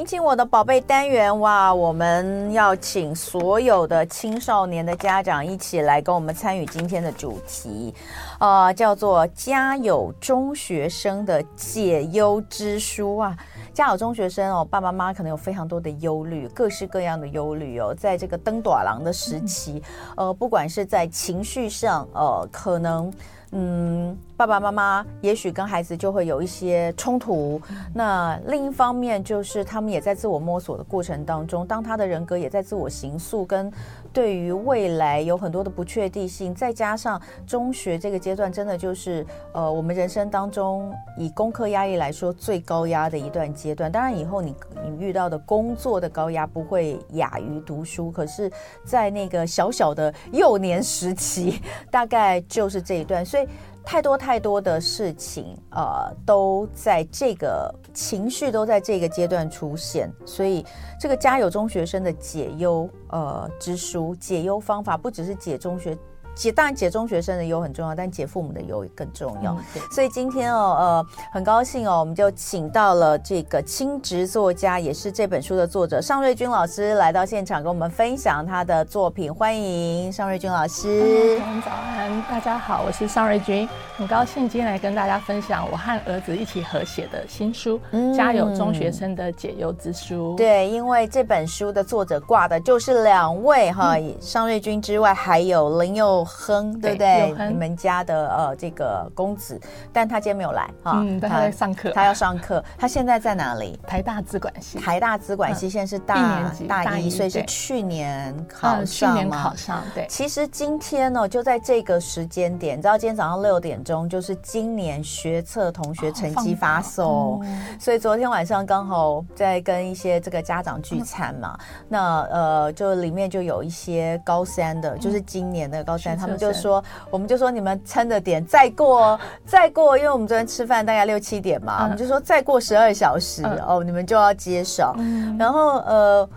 亲亲我的宝贝单元哇，我们要请所有的青少年的家长一起来跟我们参与今天的主题，呃，叫做《家有中学生的解忧之书》啊。家有中学生哦，爸爸妈妈可能有非常多的忧虑，各式各样的忧虑哦，在这个登短廊的时期，呃，不管是在情绪上，呃，可能。嗯，爸爸妈妈也许跟孩子就会有一些冲突。那另一方面，就是他们也在自我摸索的过程当中，当他的人格也在自我形塑，跟对于未来有很多的不确定性。再加上中学这个阶段，真的就是呃，我们人生当中以功课压力来说最高压的一段阶段。当然，以后你你遇到的工作的高压不会亚于读书，可是，在那个小小的幼年时期，大概就是这一段，所以。太多太多的事情，呃，都在这个情绪都在这个阶段出现，所以这个家有中学生的解忧呃之书，解忧方法不只是解中学。解当然解中学生的忧很重要，但解父母的忧更重要。嗯、所以今天哦，呃，很高兴哦，我们就请到了这个亲职作家，也是这本书的作者尚瑞君老师来到现场，跟我们分享他的作品。欢迎尚瑞君老师。嗯、早安，大家好，我是尚瑞君，很高兴今天来跟大家分享我和儿子一起合写的新书《嗯、家有中学生的解忧之书》。对，因为这本书的作者挂的就是两位哈，尚、嗯、瑞君之外，还有林又亨，对不对？你们家的呃这个公子，但他今天没有来哈，嗯，他在上课，他要上课。他现在在哪里？台大资管系。台大资管系现在是大大一，所以是去年考上。去年考上，对。其实今天呢，就在这个时间点，你知道今天早上六点钟就是今年学测同学成绩发送，所以昨天晚上刚好在跟一些这个家长聚餐嘛，那呃就里面就有一些高三的，就是今年的高三。他们就说，我们就说你们撑着点，再过再过，因为我们昨天吃饭大概六七点嘛，我们就说再过十二小时哦，你们就要接手。然后呃，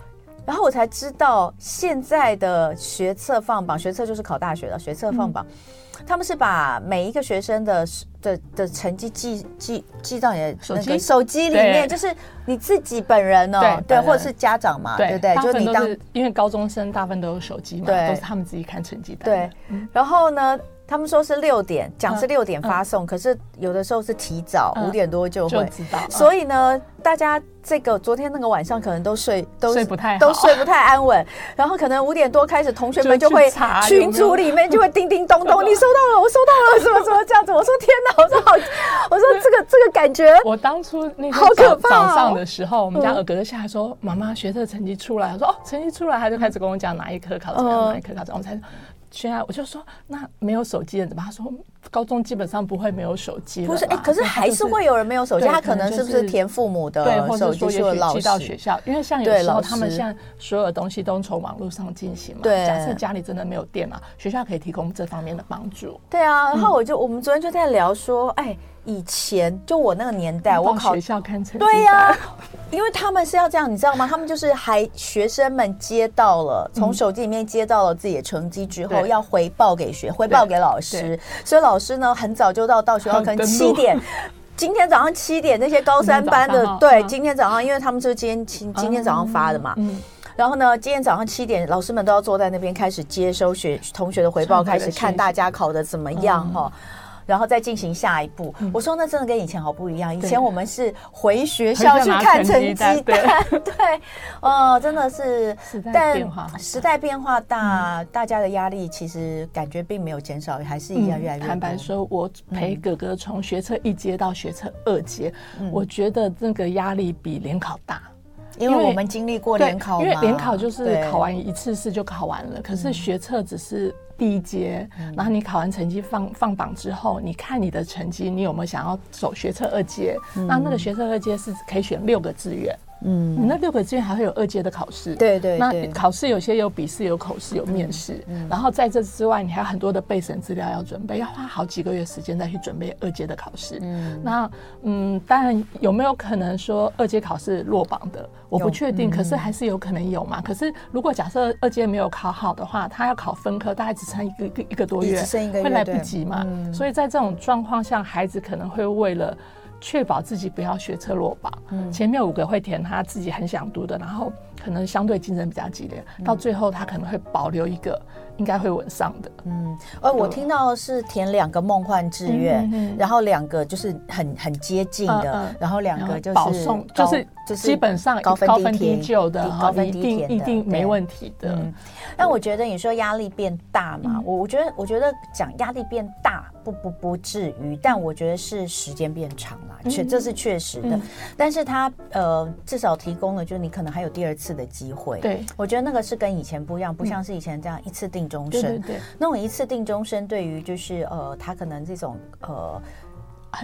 然后我才知道现在的学测放榜，学测就是考大学的学测放榜。他们是把每一个学生的的的成绩记记记到你的手机手机里面，就是你自己本人哦，对，或者是家长嘛，对不对？就是你当因为高中生大部分都有手机嘛，对，都是他们自己看成绩单。对，然后呢，他们说是六点讲是六点发送，可是有的时候是提早五点多就会知道，所以呢，大家。这个昨天那个晚上可能都睡都睡不太好，都睡不太安稳，然后可能五点多开始，同学们就会群组里面就会叮叮咚咚，你收到了，我收到了，什么什么这样子。我说天哪，我说好，我说这个这个感觉，我当初那天早早上的时候，我们家儿子下来说，妈妈学测成绩出来，我说哦，成绩出来，他就开始跟我讲哪一科考怎么样，哪一科考怎么样，我才。现在我就说，那没有手机的怎么？他说高中基本上不会没有手机。不是，哎，可是还是会有人没有手机。他可能是不是填父母的手机？或者说也许寄到学校，因为像有时候他们现在所有的东西都从网络上进行嘛。对，假设家里真的没有电脑，学校可以提供这方面的帮助。对啊，然后我就我们昨天就在聊说，哎。以前就我那个年代，我考学校看成绩对呀、啊，因为他们是要这样，你知道吗？他们就是还学生们接到了从手机里面接到了自己的成绩之后，要回报给学，回报给老师。所以老师呢，很早就到到学校，可能七点，今天早上七点那些高三班的，对，今天早上，因为他们是今天今今天早上发的嘛，然后呢，今天早上七点，老师们都要坐在那边开始接收学同学的回报，开始看大家考的怎么样哈。然后再进行下一步。我说那真的跟以前好不一样。以前我们是回学校去看成绩单，对，哦，真的是时代变化，时代变化大，大家的压力其实感觉并没有减少，还是一样越来越大。坦白说，我陪哥哥从学车一阶到学车二阶，我觉得那个压力比联考大，因为我们经历过联考嘛。因为联考就是考完一次试就考完了，可是学测只是。第一阶，然后你考完成绩放放榜之后，你看你的成绩，你有没有想要走学测二阶？嗯、那那个学测二阶是可以选六个志愿。嗯，你那六个志愿还会有二阶的考试，对对，那考试有些有笔试、有口试、有面试，然后在这之外，你还有很多的备审资料要准备，要花好几个月时间再去准备二阶的考试。嗯，那嗯，当然有没有可能说二阶考试落榜的？我不确定，可是还是有可能有嘛。可是如果假设二阶没有考好的话，他要考分科，大概只剩一个一个一个多月，会来不及嘛。所以在这种状况下，孩子可能会为了。确保自己不要学车落榜。嗯，前面五个会填他自己很想读的，然后可能相对竞争比较激烈，到最后他可能会保留一个。应该会稳上的。嗯，呃，我听到是填两个梦幻志愿，嗯、然后两个就是很很接近的，嗯嗯、然后两个就是保送，就是就是基本上高分低就的，高分低填的，一定没问题的。但我觉得你说压力变大嘛，我我觉得我觉得讲压力变大不不不至于，但我觉得是时间变长了，确这是确实的。但是他呃至少提供了，就是你可能还有第二次的机会。对，我觉得那个是跟以前不一样，不像是以前这样一次定终身。对对对，那种一次定终身，对于就是呃他可能这种呃。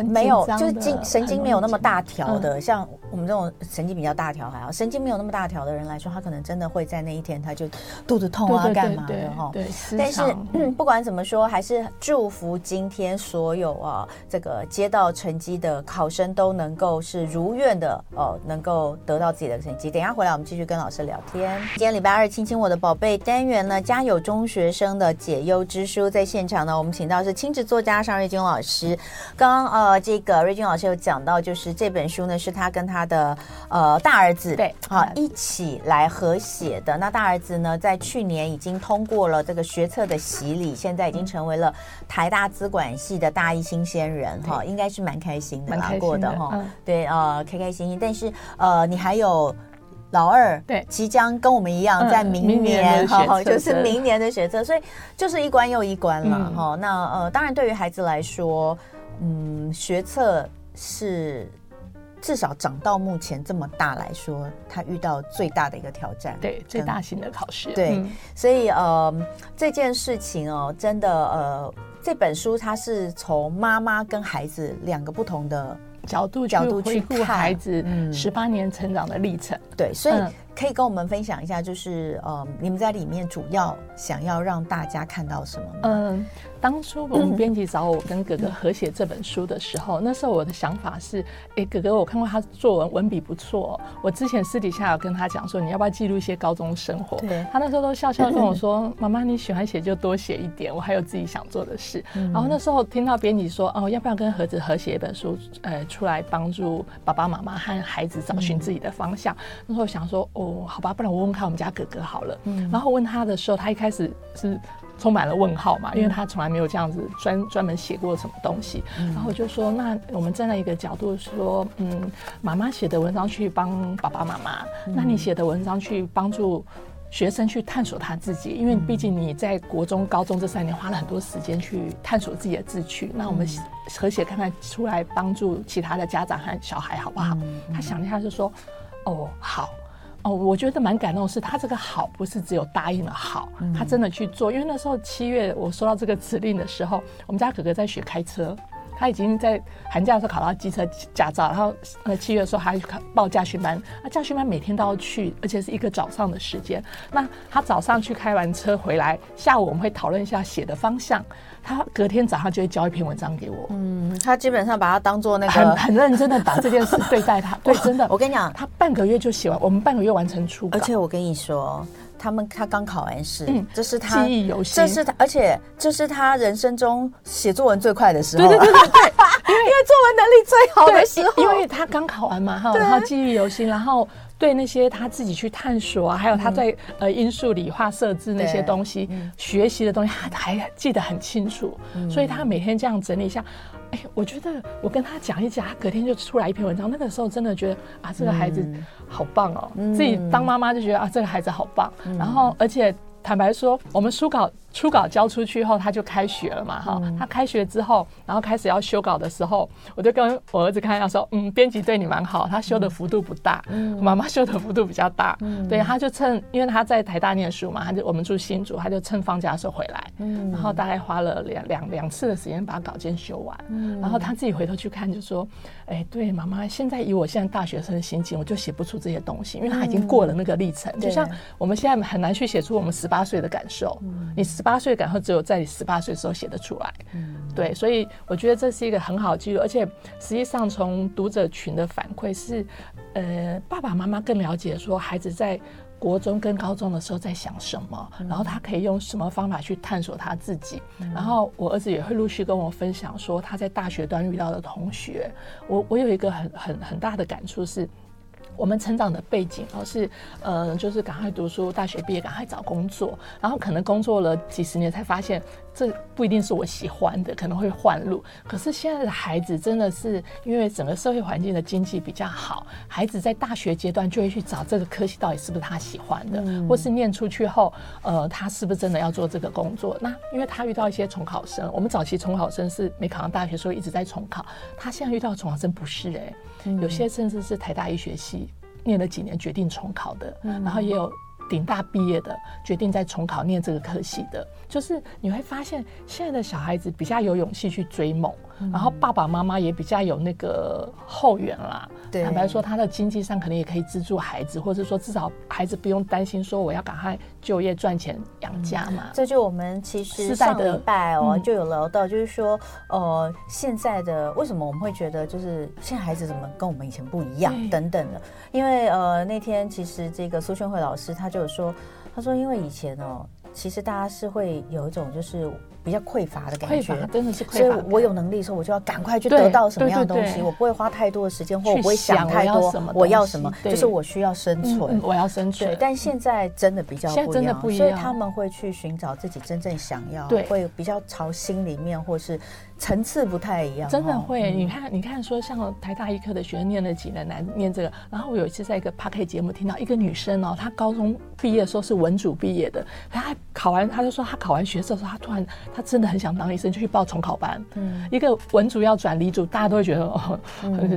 没有，就是经神经没有那么大条的，像我们这种神经比较大条还好，神经没有那么大条的人来说，他可能真的会在那一天他就肚子痛啊，干嘛的哈。对，但是 不管怎么说，还是祝福今天所有啊这个接到成绩的考生都能够是如愿的哦，能够得到自己的成绩。等一下回来我们继续跟老师聊天。今天礼拜二，亲亲我的宝贝单元呢，家有中学生的解忧之书，在现场呢，我们请到是亲子作家尚瑞君老师，刚刚。呃，这个瑞君老师有讲到，就是这本书呢，是他跟他的呃大儿子对好一起来合写的。那大儿子呢，在去年已经通过了这个学测的洗礼，现在已经成为了台大资管系的大一新鲜人哈，应该是蛮开心的，蛮过的哈。对，呃，开开心心。但是呃，你还有老二，对，即将跟我们一样，在明年哈，就是明年的学测，所以就是一关又一关了哈。那呃，当然对于孩子来说。嗯，学测是至少长到目前这么大来说，他遇到最大的一个挑战，对，最大型的考试。对，嗯、所以呃，这件事情哦，真的呃，这本书它是从妈妈跟孩子两个不同的角度角度去看孩子十八年成长的历程。嗯、对，所以。嗯可以跟我们分享一下，就是呃，你们在里面主要想要让大家看到什么？嗯，当初我们编辑找我跟哥哥合写这本书的时候，那时候我的想法是，哎，哥哥，我看过他作文文笔不错，我之前私底下有跟他讲说，你要不要记录一些高中生活？对，他那时候都笑笑跟我说，妈妈你喜欢写就多写一点，我还有自己想做的事。然后那时候听到编辑说，哦，要不要跟盒子合写一本书，呃，出来帮助爸爸妈妈和孩子找寻自己的方向？那时候想说，哦。哦，好吧，不然我问看我们家哥哥好了。嗯，然后问他的时候，他一开始是充满了问号嘛，因为他从来没有这样子专专门写过什么东西。然后我就说，那我们站在一个角度说，嗯，妈妈写的文章去帮爸爸妈妈，那你写的文章去帮助学生去探索他自己，因为毕竟你在国中、高中这三年花了很多时间去探索自己的志趣。那我们合写看看出来帮助其他的家长和小孩好不好？他想了一下就说，哦，好。哦，我觉得蛮感动是，他这个好不是只有答应了好，他真的去做。因为那时候七月我收到这个指令的时候，我们家哥哥在学开车，他已经在寒假的时候考到机车驾照，然后呃七月的时候还要去考报驾训班，那驾训班每天都要去，而且是一个早上的时间。那他早上去开完车回来，下午我们会讨论一下写的方向。他隔天早上就会交一篇文章给我。嗯，他基本上把它当做那个很很认真的把这件事对待他。对，真的，我跟你讲，他半个月就写完，我们半个月完成初稿。而且我跟你说，他们他刚考完试，嗯，这是他记忆犹新，这是他，而且这是他人生中写作文最快的时候。对对对对对，因为 因为作文能力最好的时候，因为他刚考完嘛哈，然后记忆犹新，然后。对那些他自己去探索啊，还有他在呃因数理化设置那些东西学习的东西，他还记得很清楚。所以他每天这样整理一下，哎，我觉得我跟他讲一讲，他隔天就出来一篇文章。那个时候真的觉得啊，这个孩子好棒哦，自己当妈妈就觉得啊，这个孩子好棒。然后而且坦白说，我们书稿。初稿交出去后，他就开学了嘛，哈、嗯。他开学之后，然后开始要修稿的时候，我就跟我儿子开玩笑说，嗯，编辑对你蛮好，他修的幅度不大，嗯，妈妈修的幅度比较大，嗯，对，他就趁因为他在台大念书嘛，他就我们住新竹，他就趁放假的时候回来，嗯，然后大概花了两两两次的时间把稿件修完，嗯，然后他自己回头去看，就说，哎、欸，对，妈妈，现在以我现在大学生的心情，我就写不出这些东西，因为他已经过了那个历程，嗯、就像我们现在很难去写出我们十八岁的感受，嗯，你十八岁的感受只有。在你十八岁的时候写得出来，嗯，对，所以我觉得这是一个很好的记录，而且实际上从读者群的反馈是，呃，爸爸妈妈更了解说孩子在国中跟高中的时候在想什么，然后他可以用什么方法去探索他自己。然后我儿子也会陆续跟我分享说他在大学端遇到的同学。我我有一个很很很大的感触是。我们成长的背景哦是，呃，就是赶快读书，大学毕业赶快找工作，然后可能工作了几十年才发现这不一定是我喜欢的，可能会换路。可是现在的孩子真的是因为整个社会环境的经济比较好，孩子在大学阶段就会去找这个科系到底是不是他喜欢的，或是念出去后，呃，他是不是真的要做这个工作？那因为他遇到一些重考生，我们早期重考生是没考上大学，所以一直在重考。他现在遇到的重考生不是哎、欸，有些甚至是台大医学系。念了几年，决定重考的，然后也有顶大毕业的，决定再重考念这个科系的，就是你会发现现在的小孩子比较有勇气去追梦。然后爸爸妈妈也比较有那个后援啦，坦白说，他的经济上可能也可以资助孩子，或者说至少孩子不用担心说我要赶快就业赚钱养家嘛。这就我们其实上礼拜哦就有聊到，就是说呃现在的为什么我们会觉得就是现在孩子怎么跟我们以前不一样等等的，因为呃那天其实这个苏绚慧老师他就有说，他说因为以前哦其实大家是会有一种就是。比较匮乏的感觉，真的是匮乏。所以我有能力的时候，我就要赶快去得到什么样的东西。我不会花太多的时间，或我不会想太多。我要什么？就是我需要生存。我要生存。对，但现在真的比较不一样，所以他们会去寻找自己真正想要，会比较朝心里面，或是。层次不太一样，真的会。你看，你看，说像台大医科的学生念了几年来念这个，然后我有一次在一个 Podcast 节目听到一个女生哦，她高中毕业的时候是文组毕业的，她考完，她就说她考完学测的时候，她突然她真的很想当医生，就去报重考班。嗯，一个文组要转理组，大家都会觉得哦，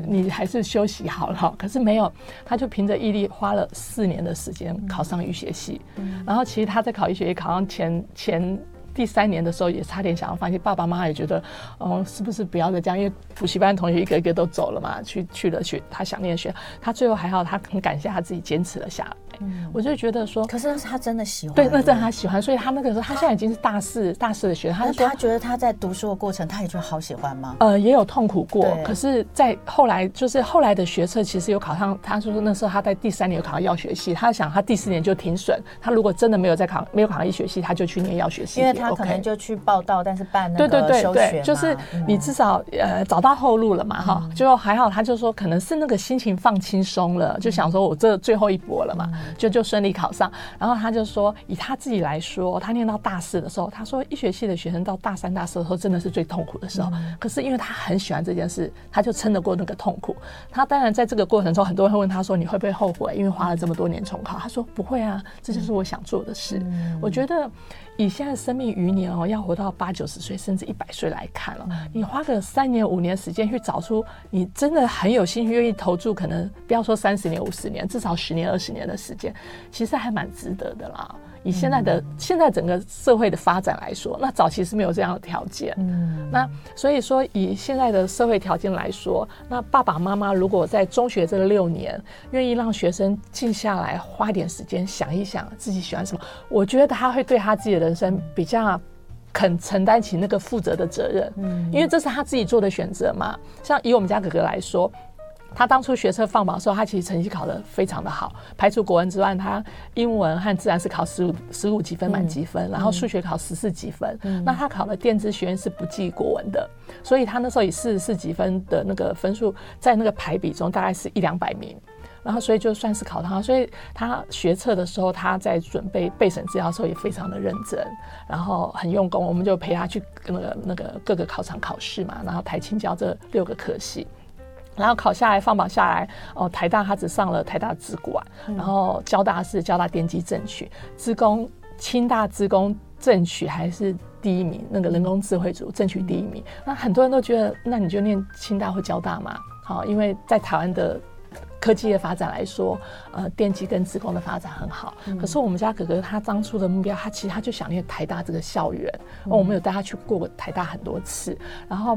你还是休息好了。可是没有，他就凭着毅力，花了四年的时间考上医学系。然后其实他在考医学也考上前前。第三年的时候也差点想要放弃，爸爸妈妈也觉得，哦，是不是不要再这样？因为补习班同学一个一个都走了嘛，去去了学他想念的学，他最后还好，他很感谢他自己坚持了下来。嗯，我就觉得说，可是那是他真的喜欢，对，那真的他喜欢，所以他那个时候，他现在已经是大四大四的学生，他他觉得他在读书的过程，他也觉得好喜欢吗？呃，也有痛苦过，可是，在后来就是后来的学测，其实有考上，他说那时候他在第三年有考上药学系，他想他第四年就停损，他如果真的没有再考，没有考上医学系，他就去念药学系，因为他可能就去报道，但是办那个对对对就是你至少呃找到后路了嘛哈，就还好，他就说可能是那个心情放轻松了，就想说我这最后一搏了嘛，就就顺利考。考上，然后他就说，以他自己来说，他念到大四的时候，他说医学系的学生到大三、大四的时候，真的是最痛苦的时候。可是因为他很喜欢这件事，他就撑得过那个痛苦。他当然在这个过程中，很多人会问他说：“你会不会后悔？因为花了这么多年重考？”他说：“不会啊，这就是我想做的事。”我觉得。以现在生命余年哦，要活到八九十岁甚至一百岁来看了，你花个三年五年时间去找出你真的很有兴趣、愿意投注，可能不要说三十年五十年，至少十年二十年的时间，其实还蛮值得的啦。以现在的现在整个社会的发展来说，那早期是没有这样的条件。嗯，那所以说以现在的社会条件来说，那爸爸妈妈如果在中学这六年愿意让学生静下来，花点时间想一想自己喜欢什么，我觉得他会对他自己的人生比较肯承担起那个负责的责任。嗯，因为这是他自己做的选择嘛。像以我们家哥哥来说。他当初学车放榜的时候，他其实成绩考得非常的好，排除国文之外，他英文和自然是考十五十五几分满级分，然后数学考十四几分。那他考了电子学院是不计国文的，所以他那时候以四十四级分的那个分数，在那个排比中大概是一两百名，然后所以就算是考得好，所以他学测的时候，他在准备备审资料的时候也非常的认真，然后很用功，我们就陪他去那个那个各个考场考试嘛，然后台清交这六个科系。然后考下来放榜下来，哦，台大他只上了台大资管，然后交大是交大电机正取，资工清大资工正取还是第一名，那个人工智慧组正取第一名。那很多人都觉得，那你就念清大或交大嘛，好，因为在台湾的。科技的发展来说，呃，电机跟职工的发展很好。可是我们家哥哥他当初的目标，他其实他就想念台大这个校园。我们有带他去过台大很多次，然后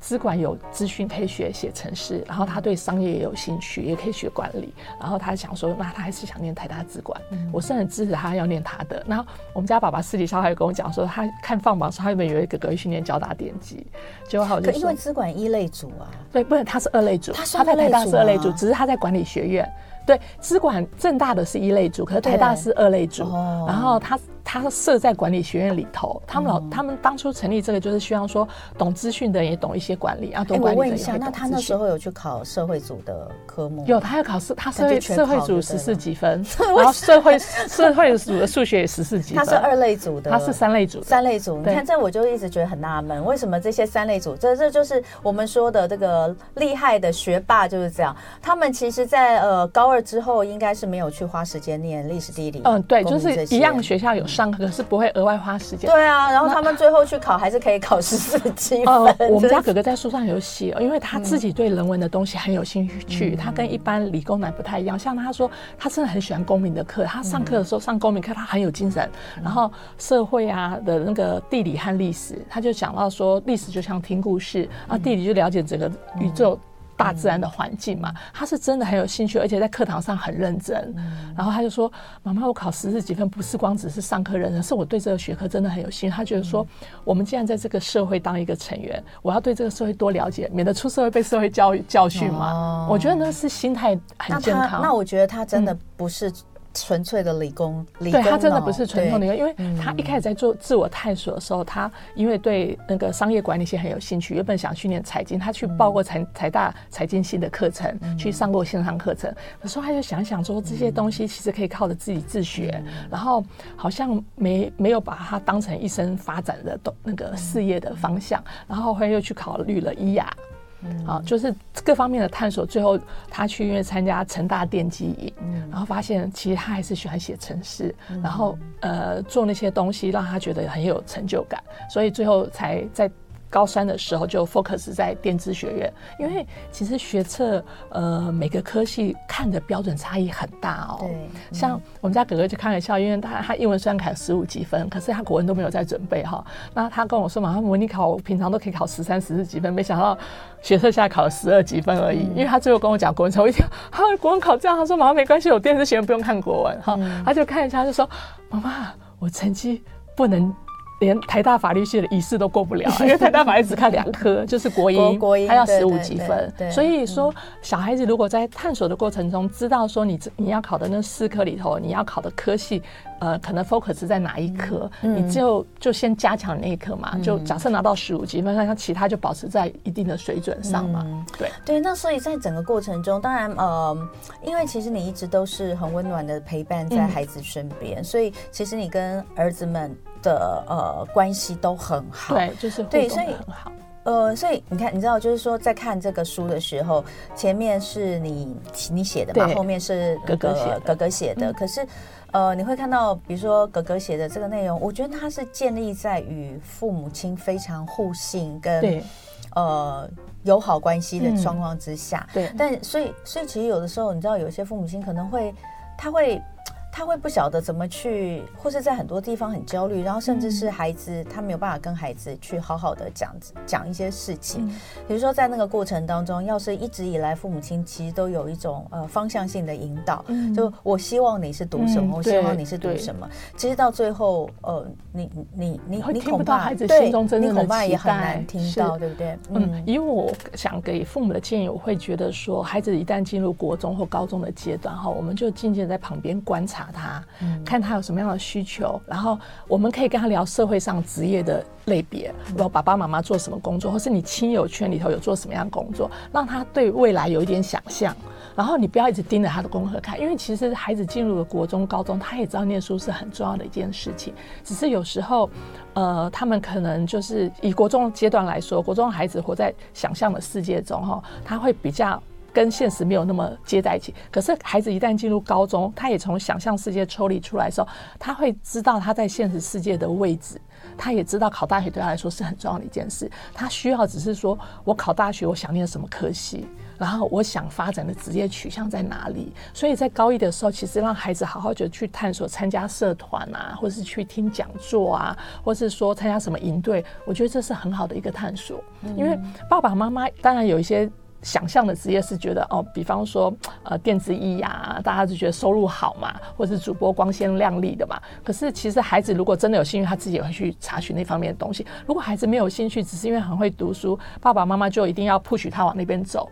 资管有资讯可以学写程式，然后他对商业也有兴趣，也可以学管理。然后他想说，那他还是想念台大资管。我是很支持他要念他的。然后我们家爸爸私底下还有跟我讲说，他看放榜时，他原本以为哥哥去念交大电机，结果好就因为资管一类组啊，对，不是他是二类组，他在台大是二类组，只是他在管理学院，对，资管正大的是一类组，可是台大是二类组，然后他。他设在管理学院里头，他们老他们当初成立这个就是希望说，懂资讯的人也懂一些管理啊，懂管理的人也懂。我问一下，那他那时候有去考社会组的科目？有，他要考试，他社会社会组十四几分，然后社会社会组的数学也十四几分。他是二类组的，他是三类组。三类组，你看这我就一直觉得很纳闷，为什么这些三类组，这这就是我们说的这个厉害的学霸就是这样。他们其实在呃高二之后，应该是没有去花时间念历史地理。嗯，对，就是一样学校有上课，可是不会额外花时间。对啊，然后他们最后去考还是可以考十四级分。呃，我们家哥哥在书上有写，因为他自己对人文的东西很有兴趣，他跟一般理工男不太一样。像他说，他真的很喜欢公民的课，他上课的时候上公民课，他很有精神。然后社会啊的那个地理和历史，他就讲到说，历史就像听故事，啊，地理就了解整个宇宙。大自然的环境嘛，他是真的很有兴趣，而且在课堂上很认真。然后他就说：“妈妈，我考十四几分不是光只是上课认真，是我对这个学科真的很有兴趣。”他觉得说，我们既然在这个社会当一个成员，我要对这个社会多了解，免得出社会被社会教教训嘛。我觉得那是心态很健康。那我觉得他真的不是。纯粹的理工，理工对他真的不是纯粹的理工，因为他一开始在做自我探索的时候，他因为对那个商业管理系很有兴趣，原本想去念财经，他去报过财财大财经系的课程，去上过线上课程，可是他就想想说，这些东西其实可以靠着自己自学，然后好像没没有把它当成一生发展的那个事业的方向，然后后来又去考虑了医雅。啊，就是各方面的探索，最后他去因为参加成大电机营，然后发现其实他还是喜欢写程式，然后呃做那些东西让他觉得很有成就感，所以最后才在。高三的时候就 focus 在电子学院，因为其实学测呃每个科系看的标准差异很大哦。对，像我们家哥哥就开玩笑，因为他他英文虽然考十五级分，可是他国文都没有在准备哈。那他跟我说嘛，他模拟考我平常都可以考十三、十四级分，没想到学测现在考了十二级分而已。因为他最后跟我讲国文，我一听，哈，国文考这样，他说妈妈没关系，我电子学院不用看国文哈。他就看一下，就说妈妈，我成绩不能。连台大法律系的仪式都过不了，因为台大法律只看两科，就是国英，国英，他要十五级分。所以说，小孩子如果在探索的过程中，知道说你你要考的那四科里头，你要考的科系，呃，可能 focus 在哪一科，你就就先加强那一科嘛。就假设拿到十五级分，那其他就保持在一定的水准上嘛。对对，那所以在整个过程中，当然呃，因为其实你一直都是很温暖的陪伴在孩子身边，所以其实你跟儿子们。的呃关系都很好，对，就是对，所以很好。呃，所以你看，你知道，就是说，在看这个书的时候，前面是你你写的嘛，后面是哥哥写哥哥写的。可是，呃，你会看到，比如说哥哥写的这个内容，我觉得它是建立在与父母亲非常互信跟对呃友好关系的状况之下。对，但所以所以其实有的时候，你知道，有些父母亲可能会他会。他会不晓得怎么去，或是在很多地方很焦虑，然后甚至是孩子他没有办法跟孩子去好好的讲讲一些事情。比如说在那个过程当中，要是一直以来父母亲其实都有一种呃方向性的引导，就我希望你是读什么，我希望你是读什么。其实到最后，呃，你你你你恐怕孩子心中真正的恐怕也很难听到，对不对？嗯，因为我想给父母的建议，我会觉得说，孩子一旦进入国中或高中的阶段哈，我们就静静在旁边观察。他看他有什么样的需求，然后我们可以跟他聊社会上职业的类别，然后爸爸妈妈做什么工作，或是你亲友圈里头有做什么样的工作，让他对未来有一点想象。然后你不要一直盯着他的功课看，因为其实孩子进入了国中、高中，他也知道念书是很重要的一件事情。只是有时候，呃，他们可能就是以国中阶段来说，国中孩子活在想象的世界中，哈，他会比较。跟现实没有那么接在一起，可是孩子一旦进入高中，他也从想象世界抽离出来的时候，他会知道他在现实世界的位置，他也知道考大学对他来说是很重要的一件事。他需要只是说，我考大学，我想念什么科系，然后我想发展的职业取向在哪里。所以在高一的时候，其实让孩子好好的去探索，参加社团啊，或是去听讲座啊，或是说参加什么营队，我觉得这是很好的一个探索。因为爸爸妈妈当然有一些。想象的职业是觉得哦，比方说呃电子艺呀，大家就觉得收入好嘛，或是主播光鲜亮丽的嘛。可是其实孩子如果真的有兴趣，他自己也会去查询那方面的东西。如果孩子没有兴趣，只是因为很会读书，爸爸妈妈就一定要 push 他往那边走。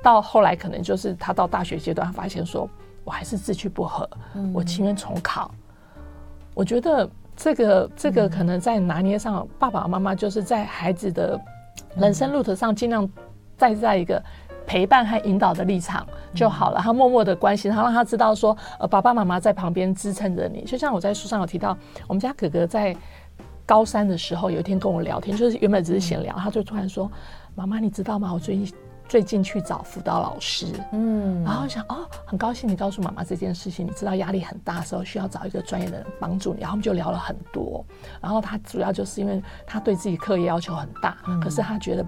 到后来可能就是他到大学阶段，发现说我还是志趣不合，嗯、我情愿重考。我觉得这个这个可能在拿捏上，嗯、爸爸妈妈就是在孩子的人生路途上尽量站在一个陪伴和引导的立场就好了。他默默的关心他，让他知道说，呃，爸爸妈妈在旁边支撑着你。就像我在书上有提到，我们家哥哥在高三的时候，有一天跟我聊天，就是原本只是闲聊，他就突然说：“妈妈，你知道吗？我最近。”最近去找辅导老师，嗯，然后想哦，很高兴你告诉妈妈这件事情。你知道压力很大的时候，需要找一个专业的人帮助你。然后我们就聊了很多。然后他主要就是因为他对自己课业要求很大，嗯、可是他觉得，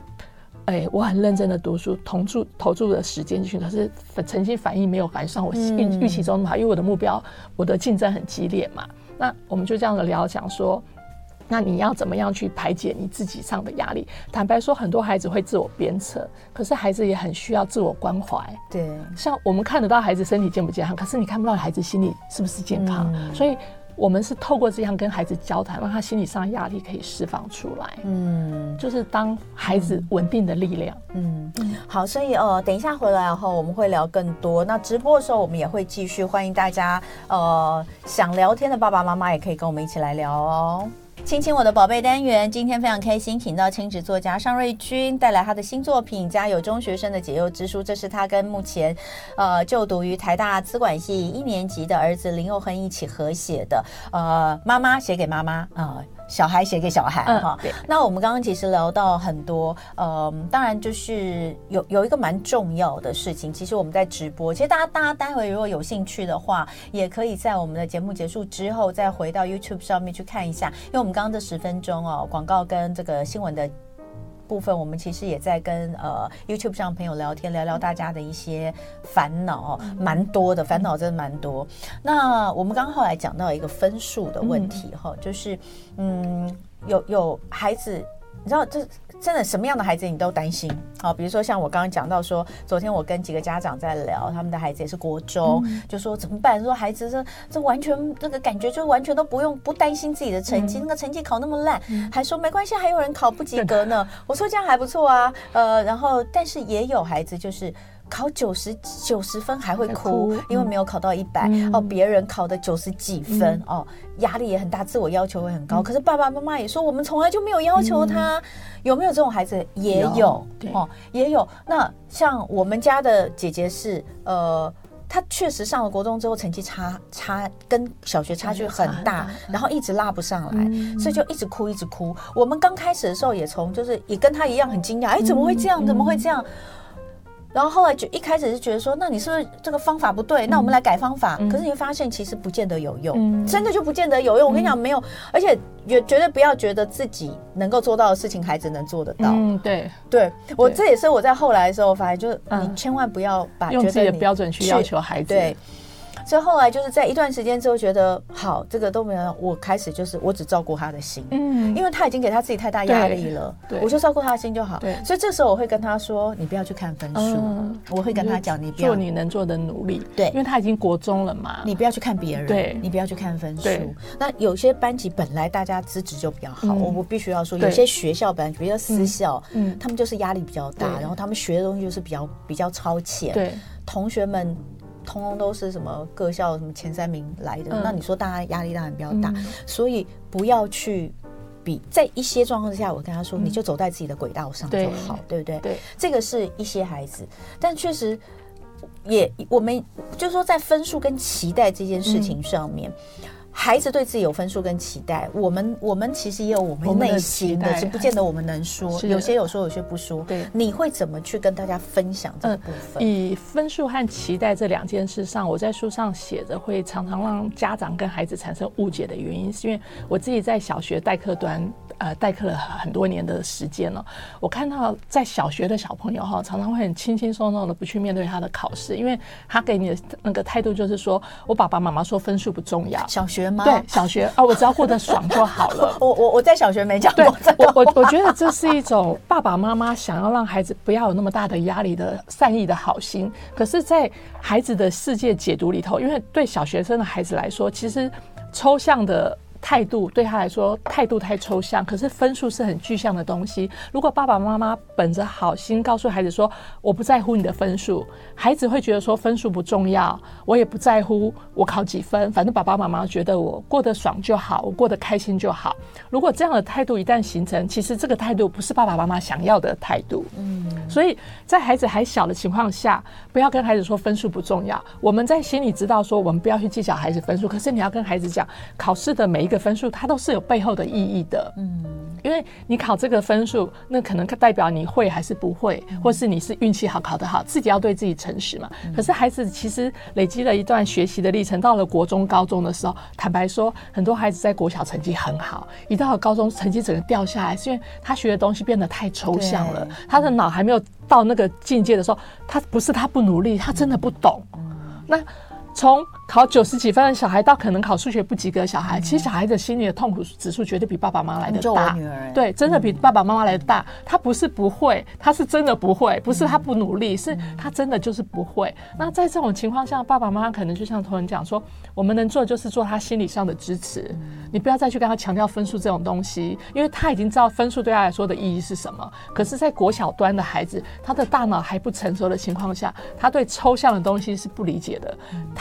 哎、欸，我很认真的读书，投注投注的时间进去，可是成绩反应没有赶上我预预期中的好，因为我的目标，我的竞争很激烈嘛。那我们就这样的聊，讲说。那你要怎么样去排解你自己上的压力？坦白说，很多孩子会自我鞭策，可是孩子也很需要自我关怀。对，像我们看得到孩子身体健不健康，可是你看不到孩子心理是不是健康。嗯、所以，我们是透过这样跟孩子交谈，让他心理上的压力可以释放出来。嗯，就是当孩子稳定的力量。嗯，嗯好，所以呃，等一下回来后我们会聊更多。那直播的时候我们也会继续，欢迎大家呃想聊天的爸爸妈妈也可以跟我们一起来聊哦。亲亲我的宝贝单元，今天非常开心，请到亲子作家尚瑞君带来他的新作品《家有中学生的解忧之书》，这是他跟目前，呃，就读于台大资管系一年级的儿子林佑恒一起合写的，呃，妈妈写给妈妈啊。小孩写给小孩哈，嗯、那我们刚刚其实聊到很多，呃，当然就是有有一个蛮重要的事情，其实我们在直播，其实大家大家待会如果有兴趣的话，也可以在我们的节目结束之后再回到 YouTube 上面去看一下，因为我们刚刚这十分钟哦，广告跟这个新闻的。部分我们其实也在跟呃 YouTube 上朋友聊天，聊聊大家的一些烦恼，蛮多的烦恼，真的蛮多。那我们刚刚后来讲到一个分数的问题哈，就是嗯，有有孩子，你知道这。真的什么样的孩子你都担心，好，比如说像我刚刚讲到说，昨天我跟几个家长在聊，他们的孩子也是国中，嗯、就说怎么办？说孩子这这完全那个感觉就完全都不用不担心自己的成绩，嗯、那个成绩考那么烂，嗯、还说没关系，还有人考不及格呢。我说这样还不错啊，呃，然后但是也有孩子就是。考九十九十分还会哭，因为没有考到一百、嗯、哦。别人考的九十几分、嗯、哦，压力也很大，自我要求会很高。嗯、可是爸爸妈妈也说，我们从来就没有要求他。嗯、有没有这种孩子？也有，哦，也有。那像我们家的姐姐是，呃，她确实上了国中之后，成绩差差跟小学差距很大，然后一直拉不上来，嗯、所以就一直哭，一直哭。我们刚开始的时候也从就是也跟她一样很惊讶，哎，怎么会这样？怎么会这样？然后后来就一开始是觉得说，那你是不是这个方法不对？那我们来改方法。可是你会发现，其实不见得有用，真的就不见得有用。我跟你讲，没有，而且也绝对不要觉得自己能够做到的事情，孩子能做得到。嗯，对，对我这也是我在后来的时候发现，就是你千万不要把用自己的标准去要求孩子。对。所以后来就是在一段时间之后，觉得好，这个都没有。我开始就是我只照顾他的心，嗯，因为他已经给他自己太大压力了，对，我就照顾他的心就好。对，所以这时候我会跟他说：“你不要去看分数。”我会跟他讲：“你不要。做你能做的努力。”对，因为他已经国中了嘛，你不要去看别人，对，你不要去看分数。那有些班级本来大家资质就比较好，我我必须要说，有些学校本来比较私校，嗯，他们就是压力比较大，然后他们学的东西就是比较比较超前，对，同学们。通通都是什么各校什么前三名来的，嗯、那你说大家压力当然比较大，嗯、所以不要去比，在一些状况之下，我跟他说，嗯、你就走在自己的轨道上就好，对，对不对？对，这个是一些孩子，但确实也我们就是说在分数跟期待这件事情上面。嗯孩子对自己有分数跟期待，我们我们其实也有我们内心的，是不见得我们能说，有些有说，有些不说。对，你会怎么去跟大家分享这个部分？以分数和期待这两件事上，我在书上写着，会常常让家长跟孩子产生误解的原因，是因为我自己在小学代课端。呃，代课了很多年的时间了，我看到在小学的小朋友哈，常常会很轻轻松松的不去面对他的考试，因为他给你的那个态度就是说，我爸爸妈妈说分数不重要。小学吗？对，小学啊，我只要过得爽就好了。我我我在小学没讲过这个。我我我觉得这是一种爸爸妈妈想要让孩子不要有那么大的压力的善意的好心，可是，在孩子的世界解读里头，因为对小学生的孩子来说，其实抽象的。态度对他来说，态度太抽象，可是分数是很具象的东西。如果爸爸妈妈本着好心告诉孩子说：“我不在乎你的分数”，孩子会觉得说分数不重要，我也不在乎我考几分，反正爸爸妈妈觉得我过得爽就好，我过得开心就好。如果这样的态度一旦形成，其实这个态度不是爸爸妈妈想要的态度。嗯，所以在孩子还小的情况下，不要跟孩子说分数不重要。我们在心里知道说，我们不要去计较孩子分数，可是你要跟孩子讲，考试的每一个分数，它都是有背后的意义的。嗯，因为你考这个分数，那可能代表你会还是不会，或是你是运气好考得好，自己要对自己诚实嘛。可是孩子其实累积了一段学习的历程，到了国中、高中的时候，坦白说，很多孩子在国小成绩很好，一到了高中成绩整个掉下来，是因为他学的东西变得太抽象了，他的脑还没有到那个境界的时候，他不是他不努力，他真的不懂。那从考九十几分的小孩到可能考数学不及格的小孩，其实小孩子心里的痛苦指数绝对比爸爸妈妈来的大。对，真的比爸爸妈妈来的大。他不是不会，他是真的不会，不是他不努力，是他真的就是不会。那在这种情况下，爸爸妈妈可能就像同仁讲说，我们能做的就是做他心理上的支持。你不要再去跟他强调分数这种东西，因为他已经知道分数对他来说的意义是什么。可是，在国小端的孩子，他的大脑还不成熟的情况下，他对抽象的东西是不理解的，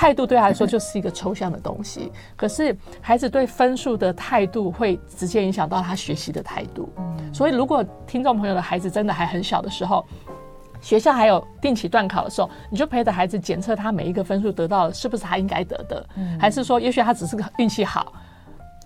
态度对他来说就是一个抽象的东西。可是，孩子对分数的态度会直接影响到他学习的态度。所以，如果听众朋友的孩子真的还很小的时候，学校还有定期段考的时候，你就陪着孩子检测他每一个分数得到的是不是他应该得的，还是说，也许他只是个运气好。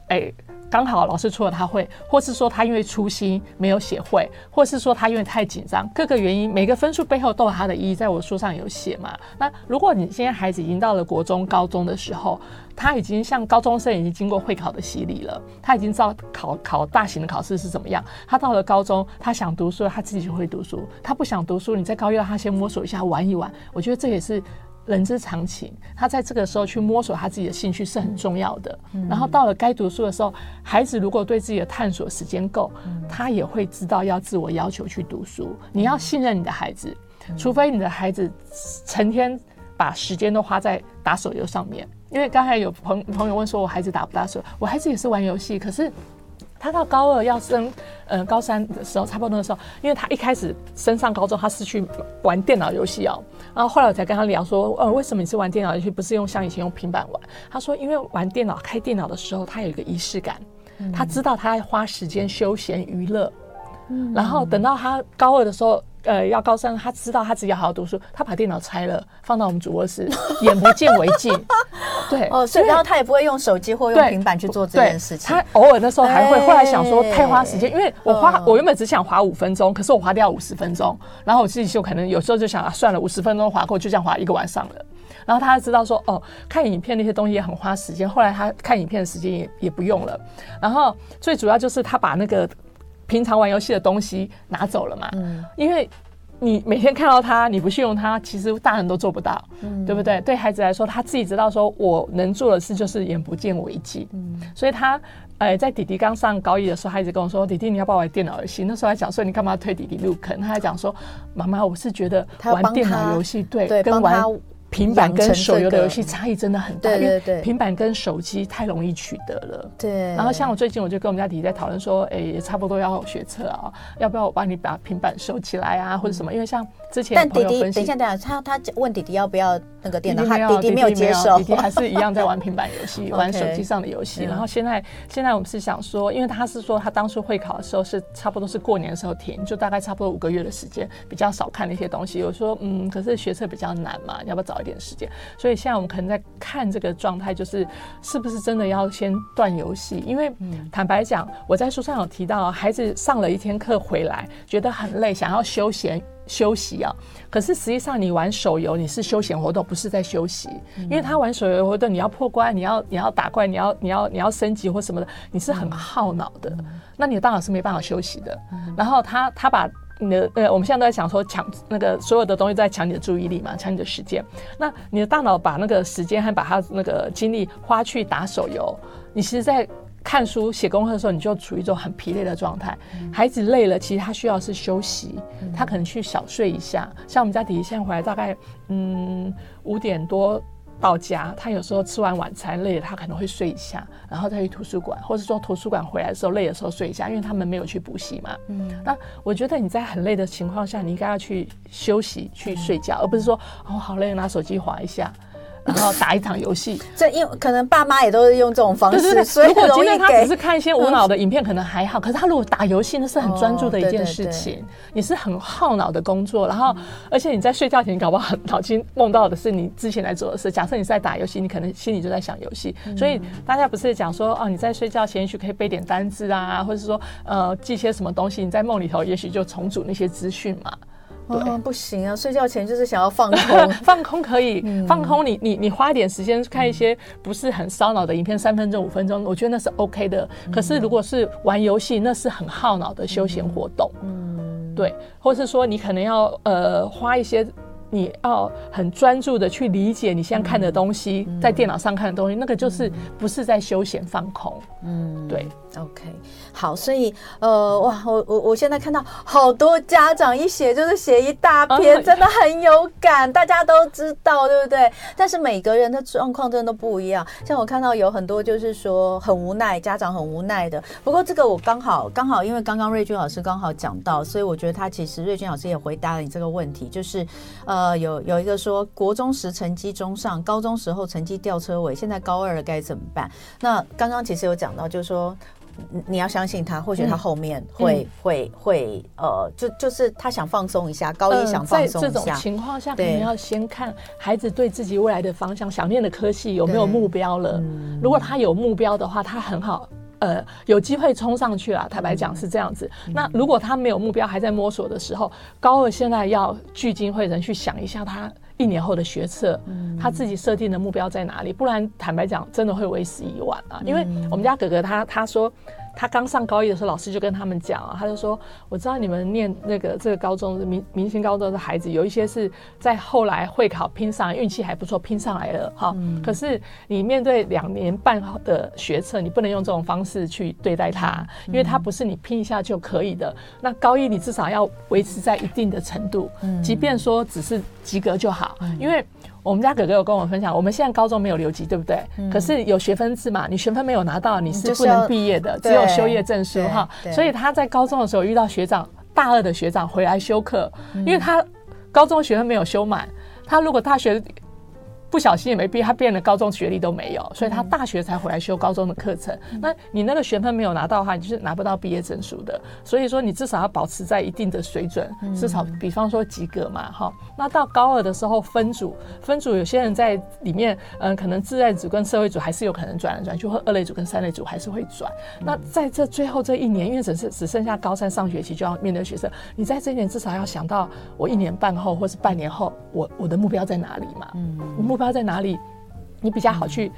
哎，刚好老师出了他会，或是说他因为粗心没有写会，或是说他因为太紧张，各个原因，每个分数背后都有他的意义，在我书上有写嘛。那如果你现在孩子已经到了国中、高中的时候，他已经像高中生已经经过会考的洗礼了，他已经知道考考大型的考试是怎么样。他到了高中，他想读书，他自己就会读书；他不想读书，你在高一让他先摸索一下，玩一玩。我觉得这也是。人之常情，他在这个时候去摸索他自己的兴趣是很重要的。然后到了该读书的时候，孩子如果对自己的探索时间够，他也会知道要自我要求去读书。你要信任你的孩子，除非你的孩子成天把时间都花在打手游上面。因为刚才有朋朋友问说，我孩子打不打手游？我孩子也是玩游戏，可是。他到高二要升，呃，高三的时候，差不多那个时候，因为他一开始升上高中，他是去玩电脑游戏哦。然后后来我才跟他聊说，呃，为什么你是玩电脑游戏，不是用像以前用平板玩？他说，因为玩电脑开电脑的时候，他有一个仪式感，他知道他在花时间休闲娱乐。然后等到他高二的时候。呃，要高三，他知道他自己要好好读书，他把电脑拆了，放到我们主卧室，眼不见为净。对，哦，所以然后他也不会用手机或用平板去做这件事情。他偶尔的时候还会，后来想说太花时间，因为我花，我原本只想划五分钟，可是我划掉五十分钟，然后我自己就可能有时候就想啊，算了，五十分钟划过，就这样划一个晚上了。然后他知道说，哦，看影片那些东西也很花时间，后来他看影片的时间也也不用了。然后最主要就是他把那个。平常玩游戏的东西拿走了嘛？嗯，因为你每天看到他，你不去用他，其实大人都做不到，嗯，对不对？对孩子来说，他自己知道说，我能做的事就是眼不见为净。嗯，所以他，呃，在弟弟刚上高一的时候，他一直跟我说：“弟弟，你要不要玩电脑游戏？”那时候还讲说：“你干嘛推弟弟入坑？”他还讲说：“妈妈，我是觉得玩电脑游戏对，对，跟玩。”平板跟手游的游戏差异真的很大，因为平板跟手机太容易取得了。对。然后像我最近我就跟我们家弟弟在讨论说，哎，也差不多要学车啊，要不要我帮你把平板收起来啊，或者什么？因为像之前，但弟弟等一下，等一下，他他问弟弟要不要那个电脑，他弟弟没有接受，弟弟还是一样在玩平板游戏，玩手机上的游戏。然后现在现在我们是想说，因为他是说他当初会考的时候是差不多是过年的时候停，就大概差不多五个月的时间，比较少看那些东西。我说嗯，可是学测比较难嘛，要不要早一点时间？所以现在我们可能在看这个状态，就是是不是真的要先断游戏？因为坦白讲，我在书上有提到，孩子上了一天课回来觉得很累，想要休闲休息啊。可是实际上你玩手游，你是休闲活动，不是在休息。因为他玩手游活动，你要破关，你要你要打怪，你要你要你要升级或什么的，你是很耗脑的。那你的大脑是没办法休息的。然后他他把。你的呃，我们现在都在想说抢那个所有的东西，在抢你的注意力嘛，抢你的时间。那你的大脑把那个时间还把他那个精力花去打手游，你其实，在看书写功课的时候，你就处于一种很疲累的状态。孩子累了，其实他需要是休息，他可能去小睡一下。像我们家弟弟现在回来大概嗯五点多。到家，他有时候吃完晚餐累了，他可能会睡一下，然后再去图书馆，或者说图书馆回来的时候累的时候睡一下，因为他们没有去补习嘛。嗯，那我觉得你在很累的情况下，你应该要去休息、去睡觉，而不是说哦好累，拿手机划一下。然后打一场游戏，这因为可能爸妈也都是用这种方式，对对对，所以如果今天他只是看一些无脑的影片，可能还好。可是他如果打游戏，那是很专注的一件事情，你是很耗脑的工作。然后，而且你在睡觉前，搞不好脑筋梦到的是你之前来做的事。假设你是在打游戏，你可能心里就在想游戏。所以大家不是讲说，哦，你在睡觉前也许可以背点单字啊，或者是说，呃，记些什么东西，你在梦里头也许就重组那些资讯嘛。对，不行啊！睡觉前就是想要放空，放空可以、嗯、放空你。你你你花一点时间看一些不是很烧脑的影片，三分钟五分钟，我觉得那是 OK 的。可是如果是玩游戏，那是很耗脑的休闲活动。嗯，对，或是说你可能要呃花一些。你要很专注的去理解你现在看的东西，嗯、在电脑上看的东西，嗯、那个就是不是在休闲放空。嗯，对，OK，好，所以呃，哇，我我我现在看到好多家长一写就是写一大篇，哦、真的很有感，大家都知道，对不对？但是每个人的状况真的都不一样。像我看到有很多就是说很无奈，家长很无奈的。不过这个我刚好刚好，因为刚刚瑞君老师刚好讲到，所以我觉得他其实瑞君老师也回答了你这个问题，就是呃。呃，有有一个说，国中时成绩中上，高中时候成绩吊车尾，现在高二了该怎么办？那刚刚其实有讲到，就是说你要相信他，或许他后面会、嗯、会会呃，就就是他想放松一下，高一想放松一下。在这种情况下，可能要先看孩子对自己未来的方向、想念的科系有没有目标了。嗯、如果他有目标的话，他很好。呃，有机会冲上去啊！坦白讲是这样子。嗯、那如果他没有目标，还在摸索的时候，高二现在要聚精会神去想一下他一年后的学测，嗯、他自己设定的目标在哪里？不然坦白讲，真的会为时已晚啊！因为我们家哥哥他他说。他刚上高一的时候，老师就跟他们讲啊，他就说：“我知道你们念那个这个高中的明明星高中的孩子，有一些是在后来会考拼上，运气还不错，拼上来了哈。嗯、可是你面对两年半的学测，你不能用这种方式去对待他，因为他不是你拼一下就可以的。那高一你至少要维持在一定的程度，即便说只是及格就好，因为。”我们家哥哥有跟我分享，我们现在高中没有留级，对不对？嗯、可是有学分制嘛，你学分没有拿到，你是不能毕业的，只有修业证书哈。所以他在高中的时候遇到学长，大二的学长回来修课，因为他高中学分没有修满，他如果大学。不小心也没毕业，他变了高中学历都没有，所以他大学才回来修高中的课程。嗯、那你那个学分没有拿到的话，你就是拿不到毕业证书的。所以说你至少要保持在一定的水准，嗯、至少比方说及格嘛，哈。那到高二的时候分组，分组有些人在里面，嗯，可能自然组跟社会组还是有可能转来转去，或二类组跟三类组还是会转。嗯、那在这最后这一年，因为只是只剩下高三上学期就要面对学生，你在这一年至少要想到我一年半后或是半年后，我我的目标在哪里嘛？嗯，我目标在哪里？你比较好去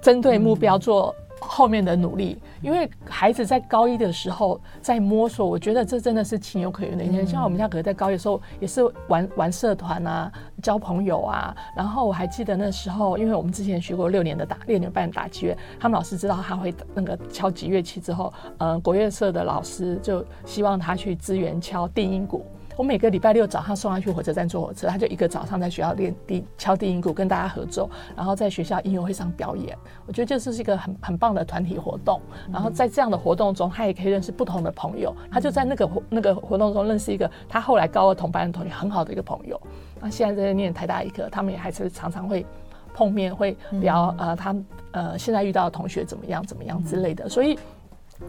针对目标做后面的努力，因为孩子在高一的时候在摸索，我觉得这真的是情有可原的。你像我们家可能在高一的时候也是玩玩社团啊，交朋友啊。然后我还记得那时候，因为我们之前学过六年的打六年半打击乐，他们老师知道他会那个敲击乐器之后，呃，国乐社的老师就希望他去支援敲定音鼓。我每个礼拜六早上送他去火车站坐火车，他就一个早上在学校练低敲低音鼓，跟大家合奏，然后在学校音乐会上表演。我觉得这是一个很很棒的团体活动。然后在这样的活动中，他也可以认识不同的朋友。他就在那个那个活动中认识一个他后来高二同班的同学，很好的一个朋友。那现在在念台大一科，他们也还是常常会碰面，会聊呃他呃现在遇到的同学怎么样怎么样之类的。所以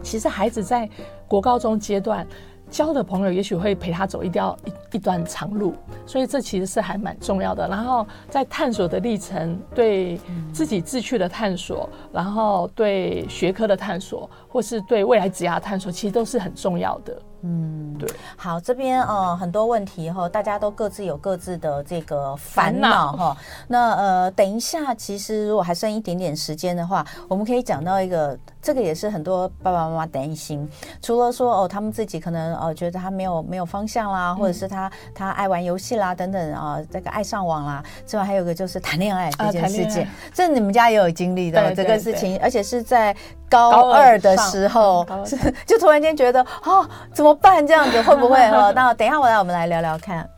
其实孩子在国高中阶段。交的朋友也许会陪他走一条一一段长路，所以这其实是还蛮重要的。然后在探索的历程，对自己志趣的探索，然后对学科的探索，或是对未来职业的探索，其实都是很重要的。嗯，对。好，这边呃很多问题哈，大家都各自有各自的这个烦恼哈。那呃，等一下，其实如果还剩一点点时间的话，我们可以讲到一个，这个也是很多爸爸妈妈担心。除了说哦，他们自己可能呃觉得他没有没有方向啦，或者是他他爱玩游戏啦等等啊，这个爱上网啦之外，还有一个就是谈恋爱这件事情，这你们家也有经历的这个事情，而且是在高二的时候，就突然间觉得哦，怎么。办？这样子 会不会？那等一下我来，我们来聊聊看。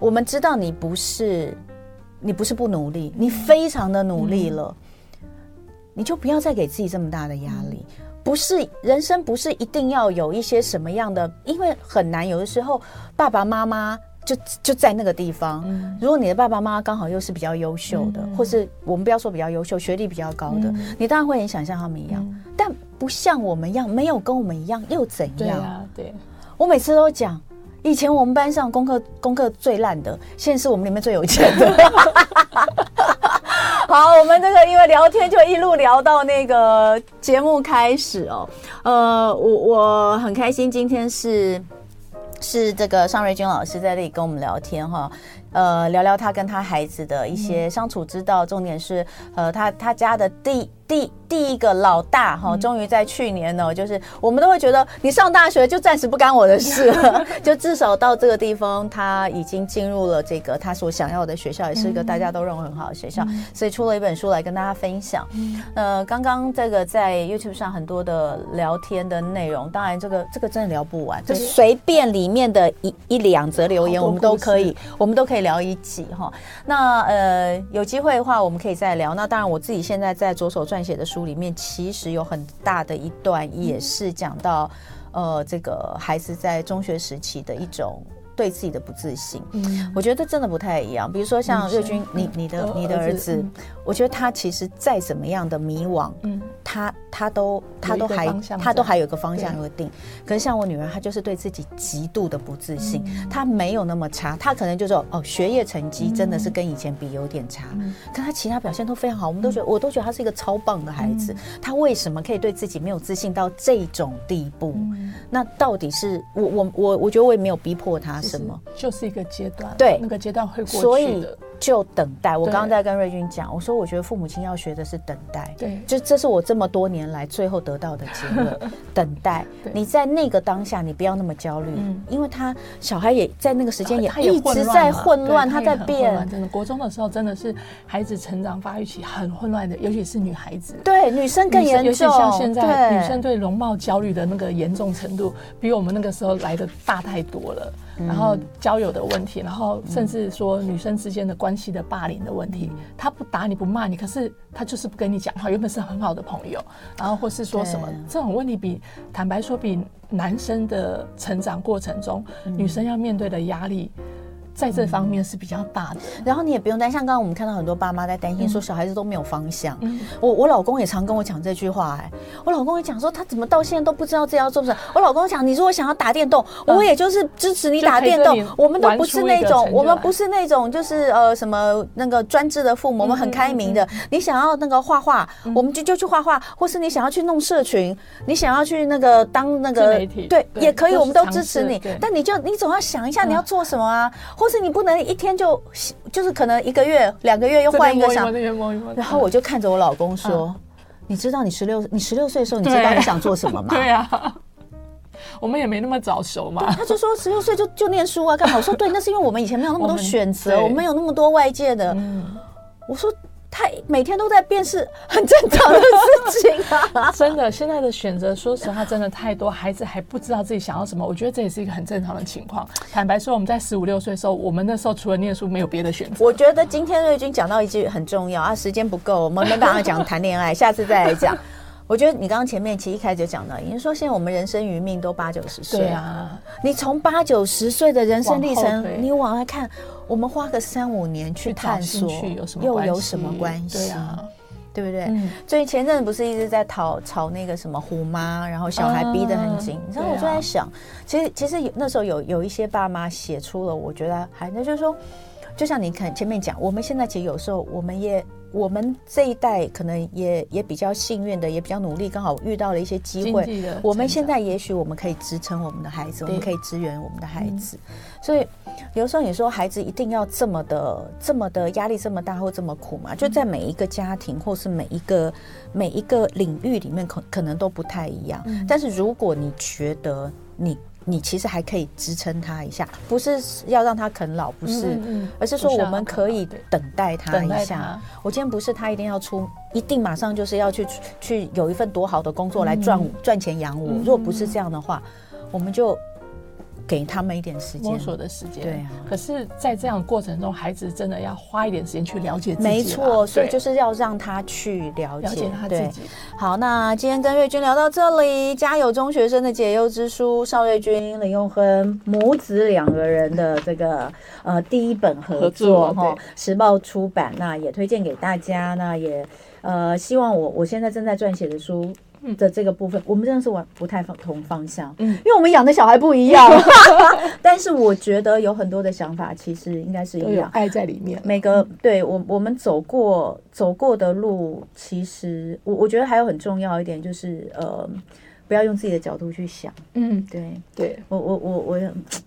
我们知道你不是你不是不努力，你非常的努力了，嗯、你就不要再给自己这么大的压力。不是人生，不是一定要有一些什么样的，因为很难。有的时候爸爸妈妈就就在那个地方。嗯、如果你的爸爸妈妈刚好又是比较优秀的，嗯、或是我们不要说比较优秀，学历比较高的，嗯、你当然会很想像他们一样。嗯、但不像我们一样，没有跟我们一样又怎样？对啊，对。我每次都讲，以前我们班上功课功课最烂的，现在是我们里面最有钱的。好，我们这个因为聊天就一路聊到那个节目开始哦。呃，我我很开心，今天是是这个尚瑞君老师在这里跟我们聊天哈。呃，聊聊他跟他孩子的一些相处之道，重点是呃，他他家的第。第第一个老大哈，终于在去年呢，就是我们都会觉得你上大学就暂时不干我的事了，就至少到这个地方，他已经进入了这个他所想要的学校，也是一个大家都认为很好的学校，所以出了一本书来跟大家分享。呃，刚刚这个在 YouTube 上很多的聊天的内容，当然这个这个真的聊不完，就随便里面的一一两则留言，我们都可以，我们都可以聊一集哈。那呃，有机会的话，我们可以再聊。那当然，我自己现在在着手撰写的书里面，其实有很大的一段也是讲到，呃，这个孩子在中学时期的一种。对自己的不自信，嗯，我觉得真的不太一样。比如说像瑞君，你你的你的儿子，我觉得他其实再怎么样的迷惘，嗯，他他都他都还他都还有个方向有个定。可是像我女儿，她就是对自己极度的不自信，她没有那么差，她可能就说哦，学业成绩真的是跟以前比有点差，可她其他表现都非常好，我们都觉得我都觉得她是一个超棒的孩子。她为什么可以对自己没有自信到这种地步？那到底是我我我我觉得我也没有逼迫她。什么？就是一个阶段，对，那个阶段会过去的。所以就等待。我刚刚在跟瑞君讲，我说我觉得父母亲要学的是等待。对，就这是我这么多年来最后得到的结论。等待。你在那个当下，你不要那么焦虑，因为他小孩也在那个时间也一直在混乱，他在变。真的，国中的时候真的是孩子成长发育期很混乱的，尤其是女孩子。对，女生更严重。尤其像现在女生对容貌焦虑的那个严重程度，比我们那个时候来的大太多了。然后交友的问题，然后甚至说女生之间的关系的霸凌的问题，他不打你不骂你，可是他就是不跟你讲话，原本是很好的朋友，然后或是说什么这种问题，比坦白说比男生的成长过程中女生要面对的压力。在这方面是比较大的，然后你也不用担心。像刚刚我们看到很多爸妈在担心说小孩子都没有方向。我我老公也常跟我讲这句话，哎，我老公也讲说他怎么到现在都不知道自己要做什么。我老公讲，你如果想要打电动，我也就是支持你打电动。我们都不是那种，我们不是那种就是呃什么那个专制的父母，我们很开明的。你想要那个画画，我们就就去画画，或是你想要去弄社群，你想要去那个当那个对也可以，我们都支持你。但你就你总要想一下你要做什么啊，或。是你不能一天就就是可能一个月两个月又换一个想，然后我就看着我老公说：“你知道你十六你十六岁的时候，你知道你想做什么吗？” 对啊，我们也没那么早熟嘛。他就说十六岁就就念书啊，干嘛？我说对，那是因为我们以前没有那么多 选择，我们没有那么多外界的。我说。他每天都在变，是很正常的事情啊！真的，现在的选择，说实话，真的太多，孩子还不知道自己想要什么。我觉得这也是一个很正常的情况。坦白说，我们在十五六岁的时候，我们那时候除了念书，没有别的选择。我觉得今天瑞君讲到一句很重要啊，时间不够，我们没办法讲谈恋爱，下次再来讲。我觉得你刚刚前面其实一开始就讲到，也就是说现在我们人生余命都八九十岁。对啊，你从八九十岁的人生历程，你往外看，我们花个三五年去探索，又有什么关系？对啊，对不对？嗯、所以前阵子不是一直在讨吵那个什么虎妈，然后小孩逼得很紧。你知道，我就在想，其实其实有那时候有有一些爸妈写出了，我觉得还那就是说，就像你看前面讲，我们现在其实有时候我们也。我们这一代可能也也比较幸运的，也比较努力，刚好遇到了一些机会。我们现在也许我们可以支撑我们的孩子，我们可以支援我们的孩子。嗯、所以有时候你说孩子一定要这么的、这么的压力这么大或这么苦嘛？就在每一个家庭或是每一个每一个领域里面，可可能都不太一样。嗯、但是如果你觉得你。你其实还可以支撑他一下，不是要让他啃老，不是，嗯嗯、而是说我们可以等待他一下。我今天不是他一定要出，一定马上就是要去去有一份多好的工作来赚赚钱养我。嗯、如果不是这样的话，我们就给他们一点时间摸索的时间。对啊，可是，在这样的过程中，孩子真的要花一点时间去了解自己。没错，所以就是要让他去了解，了解他自己。好，那今天跟瑞君聊到这里，家有中学生的解忧之书，邵瑞君、林永亨母子两个人的这个呃第一本合作哈，时报出版，那也推荐给大家，那也呃希望我我现在正在撰写的书。的这个部分，我们真的是往不太同方向，嗯，因为我们养的小孩不一样，但是我觉得有很多的想法其实应该是一样，爱在里面。每个对我我们走过走过的路，其实我我觉得还有很重要一点就是呃。不要用自己的角度去想，嗯，对，对我我我我，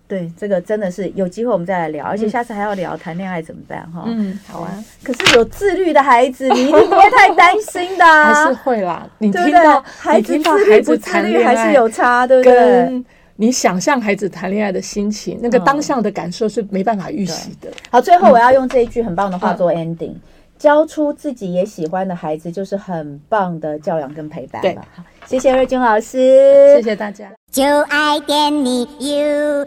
对这个真的是有机会我们再来聊，而且下次还要聊谈恋爱怎么办哈？嗯，好啊。可是有自律的孩子，你一定不会太担心的，还是会啦。你听到孩子自律不自律还是有差，对不对？你想象孩子谈恋爱的心情，那个当下的感受是没办法预习的。好，最后我要用这一句很棒的话做 ending。教出自己也喜欢的孩子，就是很棒的教养跟陪伴了。好，谢谢瑞君老师，谢谢大家。就爱点你 UFO。